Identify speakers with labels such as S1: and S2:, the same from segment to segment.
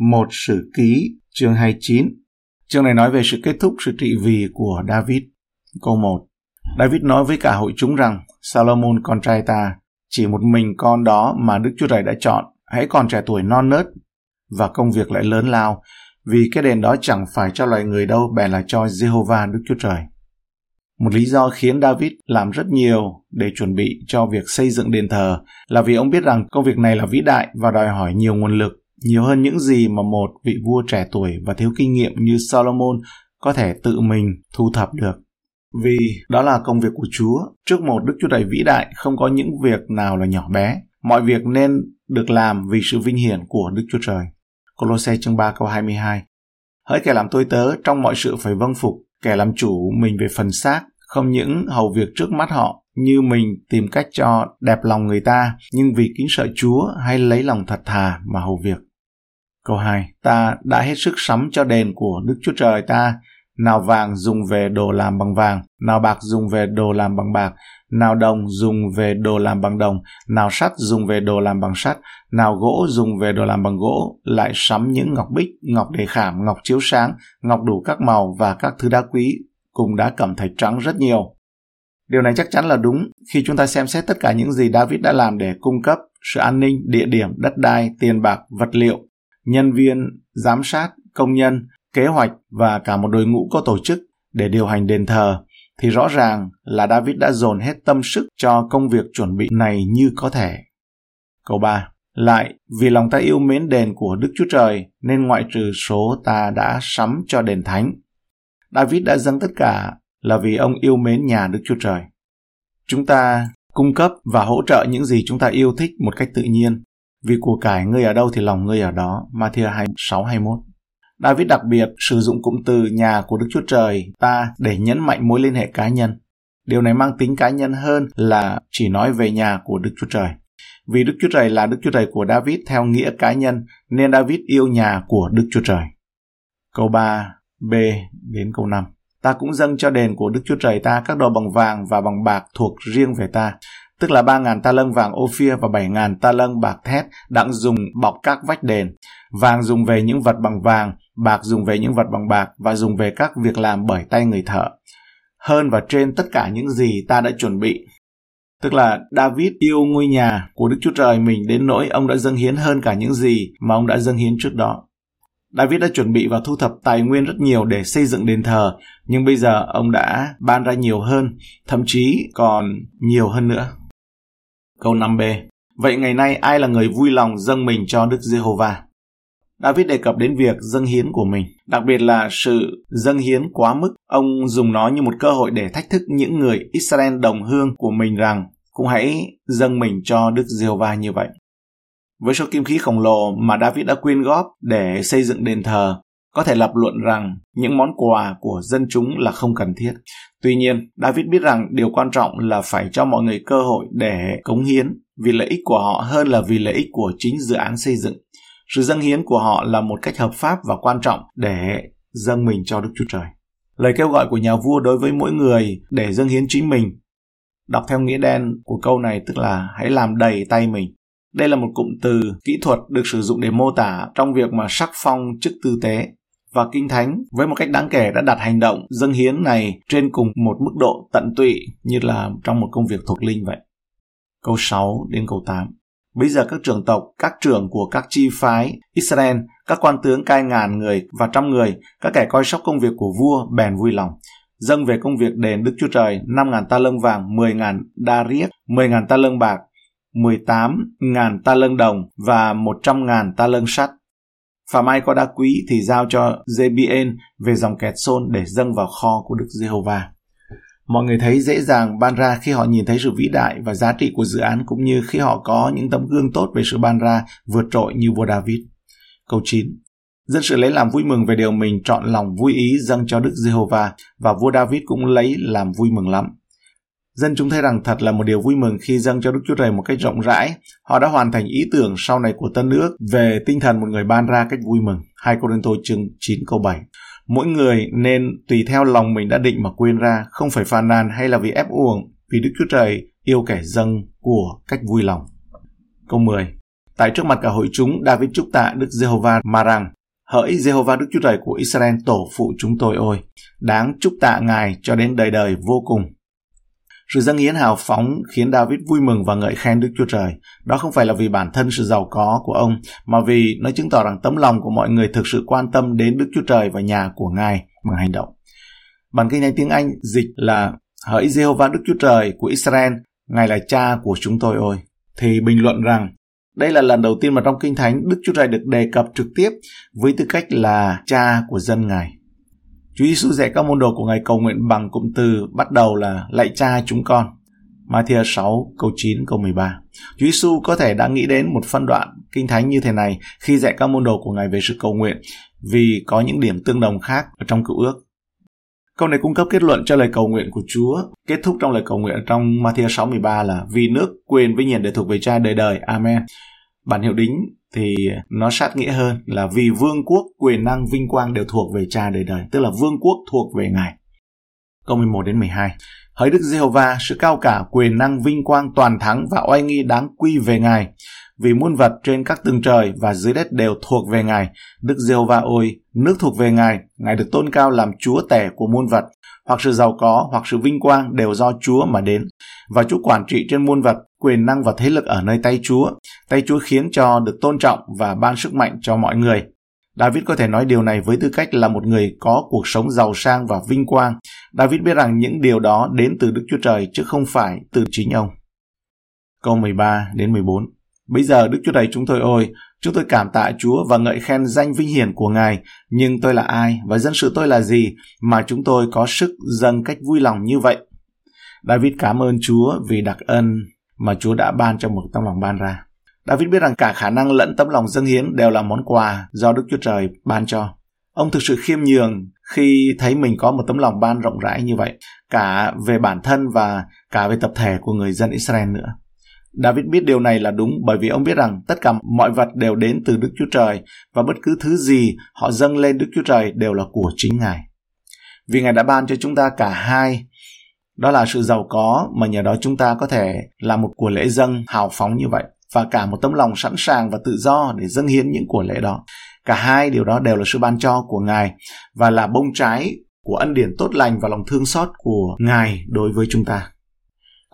S1: một sử ký chương 29. Chương này nói về sự kết thúc sự trị vì của David. Câu 1. David nói với cả hội chúng rằng Salomon con trai ta chỉ một mình con đó mà Đức Chúa Trời đã chọn, hãy còn trẻ tuổi non nớt và công việc lại lớn lao, vì cái đền đó chẳng phải cho loài người đâu, bèn là cho Jehovah Đức Chúa Trời. Một lý do khiến David làm rất nhiều để chuẩn bị cho việc xây dựng đền thờ là vì ông biết rằng công việc này là vĩ đại và đòi hỏi nhiều nguồn lực, nhiều hơn những gì mà một vị vua trẻ tuổi và thiếu kinh nghiệm như Solomon có thể tự mình thu thập được. Vì đó là công việc của Chúa, trước một Đức Chúa Trời vĩ đại không có những việc nào là nhỏ bé. Mọi việc nên được làm vì sự vinh hiển của Đức Chúa Trời. Colossae chương 3 câu 22 Hỡi kẻ làm tôi tớ, trong mọi sự phải vâng phục, kẻ làm chủ mình về phần xác, không những hầu việc trước mắt họ, như mình tìm cách cho đẹp lòng người ta, nhưng vì kính sợ Chúa hay lấy lòng thật thà mà hầu việc. Câu 2. Ta đã hết sức sắm cho đền của Đức Chúa Trời ta, nào vàng dùng về đồ làm bằng vàng, nào bạc dùng về đồ làm bằng bạc, nào đồng dùng về đồ làm bằng đồng, nào sắt dùng về đồ làm bằng sắt, nào gỗ dùng về đồ làm bằng gỗ, lại sắm những ngọc bích, ngọc đề khảm, ngọc chiếu sáng, ngọc đủ các màu và các thứ đá quý, cùng đá cẩm thạch trắng rất nhiều. Điều này chắc chắn là đúng khi chúng ta xem xét tất cả những gì David đã làm để cung cấp sự an ninh, địa điểm, đất đai, tiền bạc, vật liệu, nhân viên, giám sát, công nhân, kế hoạch và cả một đội ngũ có tổ chức để điều hành đền thờ thì rõ ràng là David đã dồn hết tâm sức cho công việc chuẩn bị này như có thể. Câu 3. Lại, vì lòng ta yêu mến đền của Đức Chúa Trời, nên ngoại trừ số ta đã sắm cho đền thánh. David đã dâng tất cả là vì ông yêu mến nhà Đức Chúa Trời. Chúng ta cung cấp và hỗ trợ những gì chúng ta yêu thích một cách tự nhiên, vì của cải ngươi ở đâu thì lòng ngươi ở đó, Matthew 26 21. David đặc biệt sử dụng cụm từ nhà của Đức Chúa Trời ta để nhấn mạnh mối liên hệ cá nhân. Điều này mang tính cá nhân hơn là chỉ nói về nhà của Đức Chúa Trời. Vì Đức Chúa Trời là Đức Chúa Trời của David theo nghĩa cá nhân, nên David yêu nhà của Đức Chúa Trời. Câu 3, B đến câu 5. Ta cũng dâng cho đền của Đức Chúa Trời ta các đồ bằng vàng và bằng bạc thuộc riêng về ta, tức là 3.000 ta lâng vàng Ophir và 7.000 ta lâng bạc thét đặng dùng bọc các vách đền. Vàng dùng về những vật bằng vàng, bạc dùng về những vật bằng bạc và dùng về các việc làm bởi tay người thợ. Hơn và trên tất cả những gì ta đã chuẩn bị. Tức là David yêu ngôi nhà của Đức Chúa Trời mình đến nỗi ông đã dâng hiến hơn cả những gì mà ông đã dâng hiến trước đó. David đã chuẩn bị và thu thập tài nguyên rất nhiều để xây dựng đền thờ, nhưng bây giờ ông đã ban ra nhiều hơn, thậm chí còn nhiều hơn nữa. Câu 5b. Vậy ngày nay ai là người vui lòng dâng mình cho Đức Giê-hô-va? David đề cập đến việc dâng hiến của mình, đặc biệt là sự dâng hiến quá mức. Ông dùng nó như một cơ hội để thách thức những người Israel đồng hương của mình rằng cũng hãy dâng mình cho Đức Giê-hô-va như vậy. Với số kim khí khổng lồ mà David đã quyên góp để xây dựng đền thờ, có thể lập luận rằng những món quà của dân chúng là không cần thiết. Tuy nhiên, David biết rằng điều quan trọng là phải cho mọi người cơ hội để cống hiến vì lợi ích của họ hơn là vì lợi ích của chính dự án xây dựng. Sự dâng hiến của họ là một cách hợp pháp và quan trọng để dâng mình cho Đức Chúa Trời. Lời kêu gọi của nhà vua đối với mỗi người để dâng hiến chính mình. Đọc theo nghĩa đen của câu này tức là hãy làm đầy tay mình. Đây là một cụm từ kỹ thuật được sử dụng để mô tả trong việc mà sắc phong chức tư tế và Kinh Thánh với một cách đáng kể đã đặt hành động dâng hiến này trên cùng một mức độ tận tụy như là trong một công việc thuộc linh vậy. Câu 6 đến câu 8 Bây giờ các trưởng tộc, các trưởng của các chi phái Israel, các quan tướng cai ngàn người và trăm người, các kẻ coi sóc công việc của vua bèn vui lòng. Dâng về công việc đền Đức Chúa Trời 5.000 ta lân vàng, 10.000 đa riết, 10.000 ta lân bạc, 18.000 ta lân đồng và 100.000 ta lân sắt. Phạm ai có đá quý thì giao cho Jebien về dòng kẹt xôn để dâng vào kho của Đức Giê-hô-va. Mọi người thấy dễ dàng ban ra khi họ nhìn thấy sự vĩ đại và giá trị của dự án cũng như khi họ có những tấm gương tốt về sự ban ra vượt trội như vua David. Câu 9 Dân sự lấy làm vui mừng về điều mình chọn lòng vui ý dâng cho Đức Giê-hô-va và vua David cũng lấy làm vui mừng lắm. Dân chúng thấy rằng thật là một điều vui mừng khi dâng cho Đức Chúa Trời một cách rộng rãi. Họ đã hoàn thành ý tưởng sau này của tân ước về tinh thần một người ban ra cách vui mừng. 2 Cô Đinh Tô chương 9 câu 7 mỗi người nên tùy theo lòng mình đã định mà quên ra, không phải phàn nàn hay là vì ép uổng, vì Đức Chúa Trời yêu kẻ dâng của cách vui lòng. Câu 10. Tại trước mặt cả hội chúng, David chúc tạ Đức Giê-hô-va mà rằng, Hỡi Giê-hô-va Đức Chúa Trời của Israel tổ phụ chúng tôi ôi, đáng chúc tạ Ngài cho đến đời đời vô cùng. Sự dâng hiến hào phóng khiến David vui mừng và ngợi khen Đức Chúa Trời. Đó không phải là vì bản thân sự giàu có của ông, mà vì nó chứng tỏ rằng tấm lòng của mọi người thực sự quan tâm đến Đức Chúa Trời và nhà của Ngài bằng hành động. Bản kinh thánh tiếng Anh dịch là Hỡi Jehovah Đức Chúa Trời của Israel, Ngài là cha của chúng tôi ôi. Thì bình luận rằng đây là lần đầu tiên mà trong Kinh Thánh Đức Chúa Trời được đề cập trực tiếp với tư cách là cha của dân Ngài. Chúa Giêsu dạy các môn đồ của Ngài cầu nguyện bằng cụm từ bắt đầu là lạy cha chúng con. Matthew 6 câu 9 câu 13. Chúa Giêsu có thể đã nghĩ đến một phân đoạn kinh thánh như thế này khi dạy các môn đồ của Ngài về sự cầu nguyện vì có những điểm tương đồng khác ở trong cựu ước. Câu này cung cấp kết luận cho lời cầu nguyện của Chúa. Kết thúc trong lời cầu nguyện trong Matthew 6:13 là vì nước, quyền, vinh hiển để thuộc về Cha đời đời. Amen. Bản hiệu đính thì nó sát nghĩa hơn là vì vương quốc, quyền năng, vinh quang đều thuộc về cha đời đời, tức là vương quốc thuộc về Ngài. Câu 11 đến 12. Hỡi Đức Giê-hô-va, sự cao cả, quyền năng, vinh quang, toàn thắng và oai nghi đáng quy về Ngài. Vì muôn vật trên các tầng trời và dưới đất đều thuộc về Ngài. Đức Giê-hô-va ôi, nước thuộc về Ngài, Ngài được tôn cao làm Chúa tể của muôn vật. Hoặc sự giàu có, hoặc sự vinh quang đều do Chúa mà đến. Và Chúa quản trị trên muôn vật, quyền năng và thế lực ở nơi tay Chúa. Tay Chúa khiến cho được tôn trọng và ban sức mạnh cho mọi người. David có thể nói điều này với tư cách là một người có cuộc sống giàu sang và vinh quang. David biết rằng những điều đó đến từ Đức Chúa Trời chứ không phải từ chính ông. Câu 13 đến 14 Bây giờ Đức Chúa Trời chúng tôi ôi, chúng tôi cảm tạ Chúa và ngợi khen danh vinh hiển của Ngài, nhưng tôi là ai và dân sự tôi là gì mà chúng tôi có sức dâng cách vui lòng như vậy? David cảm ơn Chúa vì đặc ân mà Chúa đã ban cho một tấm lòng ban ra. David biết rằng cả khả năng lẫn tấm lòng dâng hiến đều là món quà do Đức Chúa Trời ban cho. Ông thực sự khiêm nhường khi thấy mình có một tấm lòng ban rộng rãi như vậy, cả về bản thân và cả về tập thể của người dân Israel nữa. David biết điều này là đúng bởi vì ông biết rằng tất cả mọi vật đều đến từ Đức Chúa Trời và bất cứ thứ gì họ dâng lên Đức Chúa Trời đều là của chính Ngài. Vì Ngài đã ban cho chúng ta cả hai, đó là sự giàu có mà nhờ đó chúng ta có thể làm một của lễ dâng hào phóng như vậy và cả một tấm lòng sẵn sàng và tự do để dâng hiến những của lễ đó. Cả hai điều đó đều là sự ban cho của Ngài và là bông trái của ân điển tốt lành và lòng thương xót của Ngài đối với chúng ta.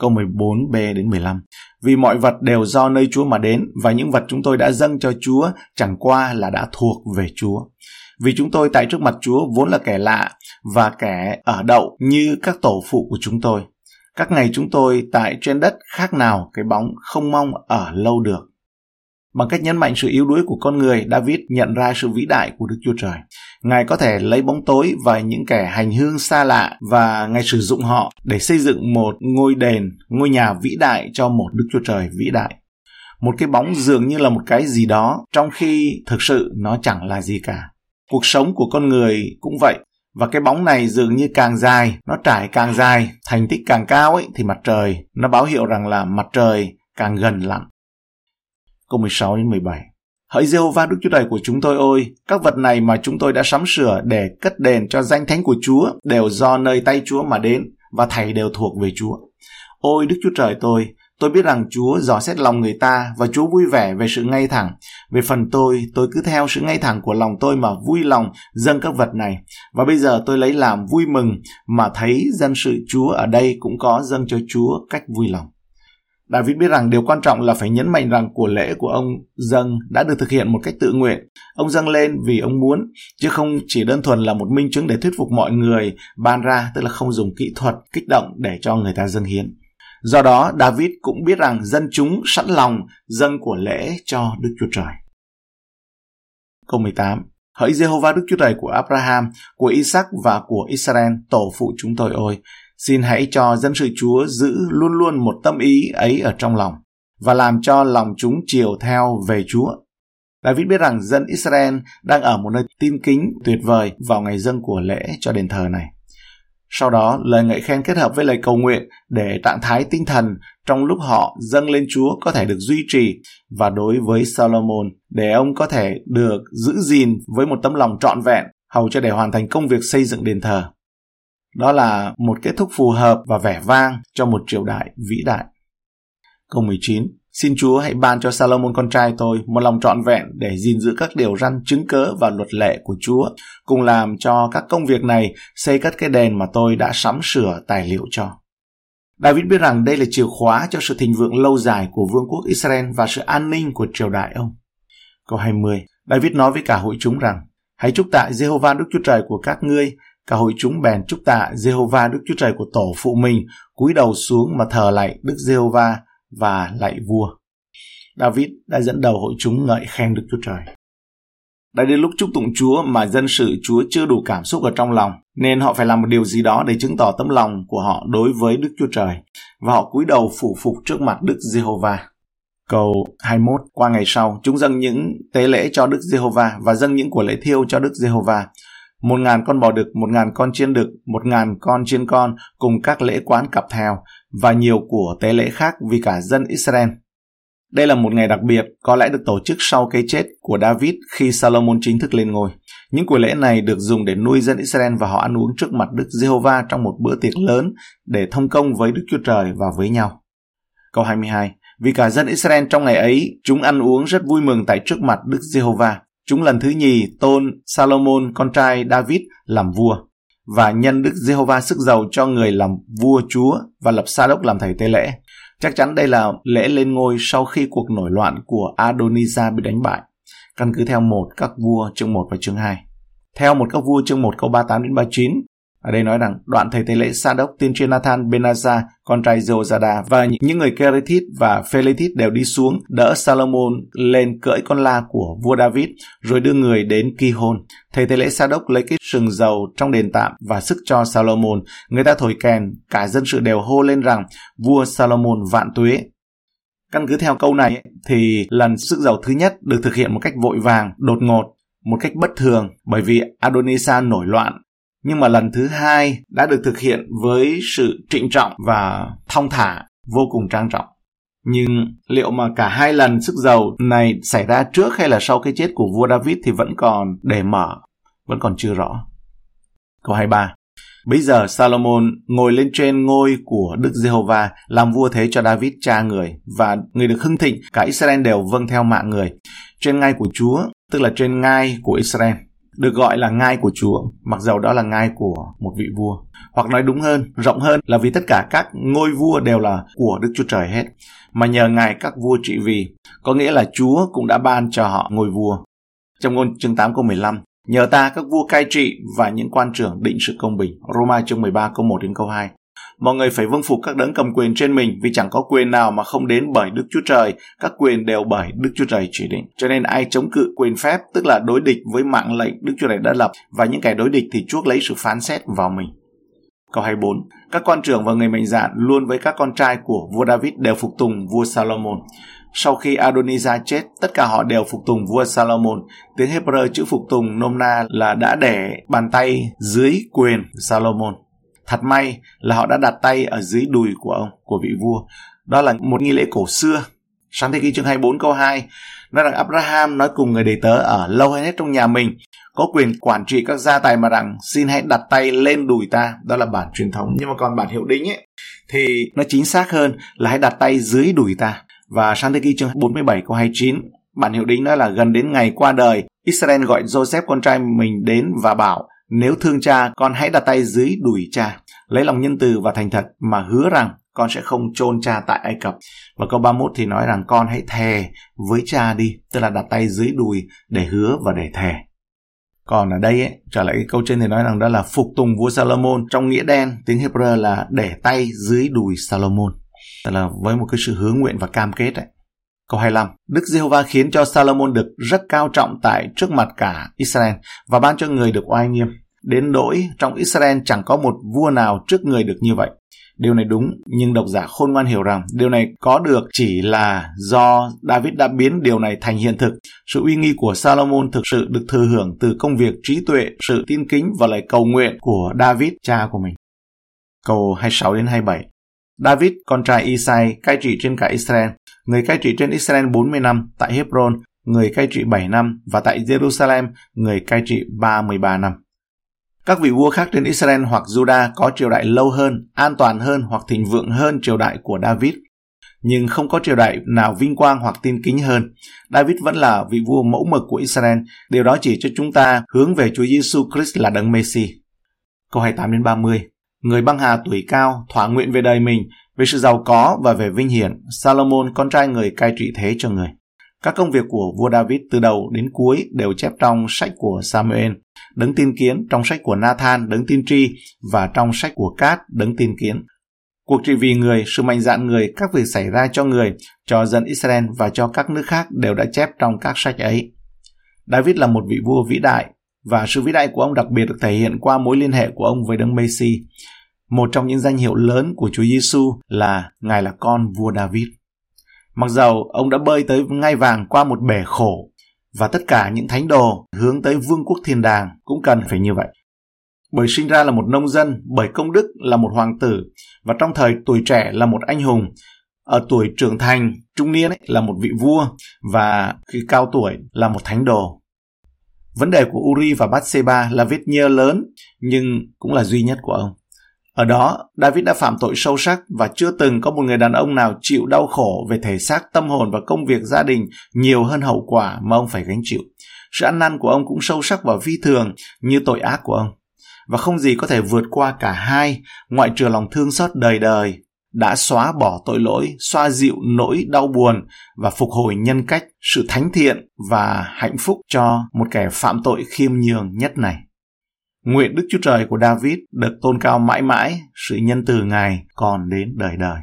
S1: Câu 14b đến 15. Vì mọi vật đều do nơi Chúa mà đến, và những vật chúng tôi đã dâng cho Chúa chẳng qua là đã thuộc về Chúa. Vì chúng tôi tại trước mặt Chúa vốn là kẻ lạ và kẻ ở đậu như các tổ phụ của chúng tôi. Các ngày chúng tôi tại trên đất khác nào cái bóng không mong ở lâu được. Bằng cách nhấn mạnh sự yếu đuối của con người, David nhận ra sự vĩ đại của Đức Chúa Trời. Ngài có thể lấy bóng tối và những kẻ hành hương xa lạ và Ngài sử dụng họ để xây dựng một ngôi đền, ngôi nhà vĩ đại cho một Đức Chúa Trời vĩ đại. Một cái bóng dường như là một cái gì đó, trong khi thực sự nó chẳng là gì cả. Cuộc sống của con người cũng vậy. Và cái bóng này dường như càng dài, nó trải càng dài, thành tích càng cao ấy, thì mặt trời, nó báo hiệu rằng là mặt trời càng gần lặn. Câu 16 đến 17 Hỡi Giê-hô-va Đức Chúa Trời của chúng tôi ôi, các vật này mà chúng tôi đã sắm sửa để cất đền cho danh thánh của Chúa đều do nơi tay Chúa mà đến và thầy đều thuộc về Chúa. Ôi Đức Chúa Trời tôi, tôi biết rằng Chúa dò xét lòng người ta và Chúa vui vẻ về sự ngay thẳng. Về phần tôi, tôi cứ theo sự ngay thẳng của lòng tôi mà vui lòng dâng các vật này. Và bây giờ tôi lấy làm vui mừng mà thấy dân sự Chúa ở đây cũng có dâng cho Chúa cách vui lòng. David biết rằng điều quan trọng là phải nhấn mạnh rằng của lễ của ông dâng đã được thực hiện một cách tự nguyện. Ông dâng lên vì ông muốn, chứ không chỉ đơn thuần là một minh chứng để thuyết phục mọi người ban ra, tức là không dùng kỹ thuật kích động để cho người ta dâng hiến. Do đó, David cũng biết rằng dân chúng sẵn lòng dâng của lễ cho Đức Chúa Trời. Câu 18 Hỡi Jehovah Đức Chúa Trời của Abraham, của Isaac và của Israel, tổ phụ chúng tôi ôi, Xin hãy cho dân sự Chúa giữ luôn luôn một tâm ý ấy ở trong lòng và làm cho lòng chúng chiều theo về Chúa. David biết rằng dân Israel đang ở một nơi tin kính tuyệt vời vào ngày dâng của lễ cho đền thờ này. Sau đó, lời ngợi khen kết hợp với lời cầu nguyện để trạng thái tinh thần trong lúc họ dâng lên Chúa có thể được duy trì và đối với Solomon để ông có thể được giữ gìn với một tấm lòng trọn vẹn hầu cho để hoàn thành công việc xây dựng đền thờ. Đó là một kết thúc phù hợp và vẻ vang cho một triều đại vĩ đại. Câu 19. Xin Chúa hãy ban cho Salomon con trai tôi một lòng trọn vẹn để gìn giữ các điều răn chứng cớ và luật lệ của Chúa, cùng làm cho các công việc này xây cất cái đền mà tôi đã sắm sửa tài liệu cho. David biết rằng đây là chìa khóa cho sự thịnh vượng lâu dài của vương quốc Israel và sự an ninh của triều đại ông. Câu 20, David nói với cả hội chúng rằng, Hãy chúc tại Jehovah Đức Chúa Trời của các ngươi, cả hội chúng bèn chúc tạ Jehovah Đức Chúa Trời của tổ phụ mình, cúi đầu xuống mà thờ lạy Đức Jehovah và lạy vua. David đã dẫn đầu hội chúng ngợi khen Đức Chúa Trời. Đã đến lúc chúc tụng Chúa mà dân sự Chúa chưa đủ cảm xúc ở trong lòng, nên họ phải làm một điều gì đó để chứng tỏ tấm lòng của họ đối với Đức Chúa Trời, và họ cúi đầu phủ phục trước mặt Đức Giê-hô-va. Câu 21 Qua ngày sau, chúng dâng những tế lễ cho Đức Giê-hô-va và dâng những của lễ thiêu cho Đức Giê-hô-va. Một ngàn con bò đực, một ngàn con chiên đực, một ngàn con chiên con cùng các lễ quán cặp theo và nhiều của tế lễ khác vì cả dân Israel. Đây là một ngày đặc biệt, có lẽ được tổ chức sau cái chết của David khi Salomon chính thức lên ngôi. Những buổi lễ này được dùng để nuôi dân Israel và họ ăn uống trước mặt Đức Giê-hô-va trong một bữa tiệc lớn để thông công với Đức Chúa Trời và với nhau. Câu 22 Vì cả dân Israel trong ngày ấy, chúng ăn uống rất vui mừng tại trước mặt Đức Giê-hô-va. Chúng lần thứ nhì tôn Salomon con trai David làm vua và nhân Đức Giê-hô-va sức giàu cho người làm vua chúa và lập Sa-đốc làm thầy tế lễ. Chắc chắn đây là lễ lên ngôi sau khi cuộc nổi loạn của Adoniza bị đánh bại, căn cứ theo một các vua chương 1 và chương 2. Theo một các vua chương 1 câu 38 đến 39, ở đây nói rằng đoạn thầy tế lễ Sa đốc tiên tri Nathan Benaza, con trai Jehoiada và những người Kerethit và Phelethit đều đi xuống đỡ Salomon lên cưỡi con la của vua David rồi đưa người đến Gihon. Thầy tế lễ Sa đốc lấy cái sừng dầu trong đền tạm và sức cho Salomon. Người ta thổi kèn, cả dân sự đều hô lên rằng vua Salomon vạn tuế. Căn cứ theo câu này thì lần sức dầu thứ nhất được thực hiện một cách vội vàng, đột ngột một cách bất thường bởi vì Adonisa nổi loạn nhưng mà lần thứ hai đã được thực hiện với sự trịnh trọng và thong thả vô cùng trang trọng nhưng liệu mà cả hai lần sức giàu này xảy ra trước hay là sau cái chết của vua David thì vẫn còn để mở, vẫn còn chưa rõ. Câu 23 Bây giờ Salomon ngồi lên trên ngôi của Đức Giê-hô-va làm vua thế cho David cha người và người được hưng thịnh cả Israel đều vâng theo mạng người. Trên ngai của Chúa, tức là trên ngai của Israel được gọi là ngai của Chúa, mặc dầu đó là ngai của một vị vua. Hoặc nói đúng hơn, rộng hơn là vì tất cả các ngôi vua đều là của Đức Chúa Trời hết, mà nhờ Ngài các vua trị vì, có nghĩa là Chúa cũng đã ban cho họ ngôi vua. Trong ngôn chương 8 câu 15, nhờ ta các vua cai trị và những quan trưởng định sự công bình. Roma chương 13 câu 1 đến câu 2 mọi người phải vâng phục các đấng cầm quyền trên mình vì chẳng có quyền nào mà không đến bởi Đức Chúa Trời, các quyền đều bởi Đức Chúa Trời chỉ định. Cho nên ai chống cự quyền phép, tức là đối địch với mạng lệnh Đức Chúa Trời đã lập và những kẻ đối địch thì chuốc lấy sự phán xét vào mình. Câu 24. Các quan trưởng và người mạnh dạn luôn với các con trai của vua David đều phục tùng vua Salomon. Sau khi Adonijah chết, tất cả họ đều phục tùng vua Salomon. Tiếng Hebrew chữ phục tùng nôm na là đã để bàn tay dưới quyền Salomon. Thật may là họ đã đặt tay ở dưới đùi của ông, của vị vua. Đó là một nghi lễ cổ xưa. Sáng thế ký chương 24 câu 2 nói rằng Abraham nói cùng người đầy tớ ở lâu hơn hết trong nhà mình có quyền quản trị các gia tài mà rằng xin hãy đặt tay lên đùi ta đó là bản truyền thống nhưng mà còn bản hiệu đính ấy thì nó chính xác hơn là hãy đặt tay dưới đùi ta và sáng thế ký chương 47 câu 29 bản hiệu đính nói là gần đến ngày qua đời Israel gọi Joseph con trai mình đến và bảo nếu thương cha, con hãy đặt tay dưới đùi cha, lấy lòng nhân từ và thành thật mà hứa rằng con sẽ không chôn cha tại Ai Cập. Và câu 31 thì nói rằng con hãy thề với cha đi, tức là đặt tay dưới đùi để hứa và để thề. Còn ở đây ấy, trở lại cái câu trên thì nói rằng đó là phục tùng vua Salomon trong nghĩa đen tiếng Hebrew là để tay dưới đùi Salomon. Tức là với một cái sự hứa nguyện và cam kết ấy. Câu 25. Đức Giê-hô-va khiến cho Salomon được rất cao trọng tại trước mặt cả Israel và ban cho người được oai nghiêm. Đến nỗi trong Israel chẳng có một vua nào trước người được như vậy. Điều này đúng, nhưng độc giả khôn ngoan hiểu rằng điều này có được chỉ là do David đã biến điều này thành hiện thực. Sự uy nghi của Salomon thực sự được thừa hưởng từ công việc trí tuệ, sự tin kính và lời cầu nguyện của David, cha của mình. Câu 26 đến 27 David, con trai Isai, cai trị trên cả Israel, người cai trị trên Israel 40 năm, tại Hebron, người cai trị 7 năm, và tại Jerusalem, người cai trị 33 năm. Các vị vua khác trên Israel hoặc Judah có triều đại lâu hơn, an toàn hơn hoặc thịnh vượng hơn triều đại của David. nhưng không có triều đại nào vinh quang hoặc tin kính hơn. David vẫn là vị vua mẫu mực của Israel, điều đó chỉ cho chúng ta hướng về Chúa Giêsu Christ là đấng Messi. Câu 28 đến 30 Người băng hà tuổi cao, thỏa nguyện về đời mình, về sự giàu có và về vinh hiển, Salomon con trai người cai trị thế cho người. Các công việc của vua David từ đầu đến cuối đều chép trong sách của Samuel, đấng tin kiến, trong sách của Nathan, đấng tin tri và trong sách của Cát, đấng tin kiến. Cuộc trị vì người, sự mạnh dạn người, các việc xảy ra cho người, cho dân Israel và cho các nước khác đều đã chép trong các sách ấy. David là một vị vua vĩ đại, và sự vĩ đại của ông đặc biệt được thể hiện qua mối liên hệ của ông với đấng Messi. Một trong những danh hiệu lớn của Chúa Giêsu là Ngài là con vua David. Mặc dầu ông đã bơi tới ngai vàng qua một bể khổ và tất cả những thánh đồ hướng tới vương quốc thiên đàng cũng cần phải như vậy. Bởi sinh ra là một nông dân, bởi công đức là một hoàng tử và trong thời tuổi trẻ là một anh hùng, ở tuổi trưởng thành, trung niên ấy, là một vị vua và khi cao tuổi là một thánh đồ. Vấn đề của Uri và Bathsheba là vết nhơ lớn nhưng cũng là duy nhất của ông. Ở đó, David đã phạm tội sâu sắc và chưa từng có một người đàn ông nào chịu đau khổ về thể xác, tâm hồn và công việc gia đình nhiều hơn hậu quả mà ông phải gánh chịu. Sự ăn năn của ông cũng sâu sắc và vi thường như tội ác của ông. Và không gì có thể vượt qua cả hai, ngoại trừ lòng thương xót đời đời, đã xóa bỏ tội lỗi, xoa dịu nỗi đau buồn và phục hồi nhân cách, sự thánh thiện và hạnh phúc cho một kẻ phạm tội khiêm nhường nhất này. Nguyện Đức Chúa Trời của David được tôn cao mãi mãi, sự nhân từ Ngài còn đến đời đời.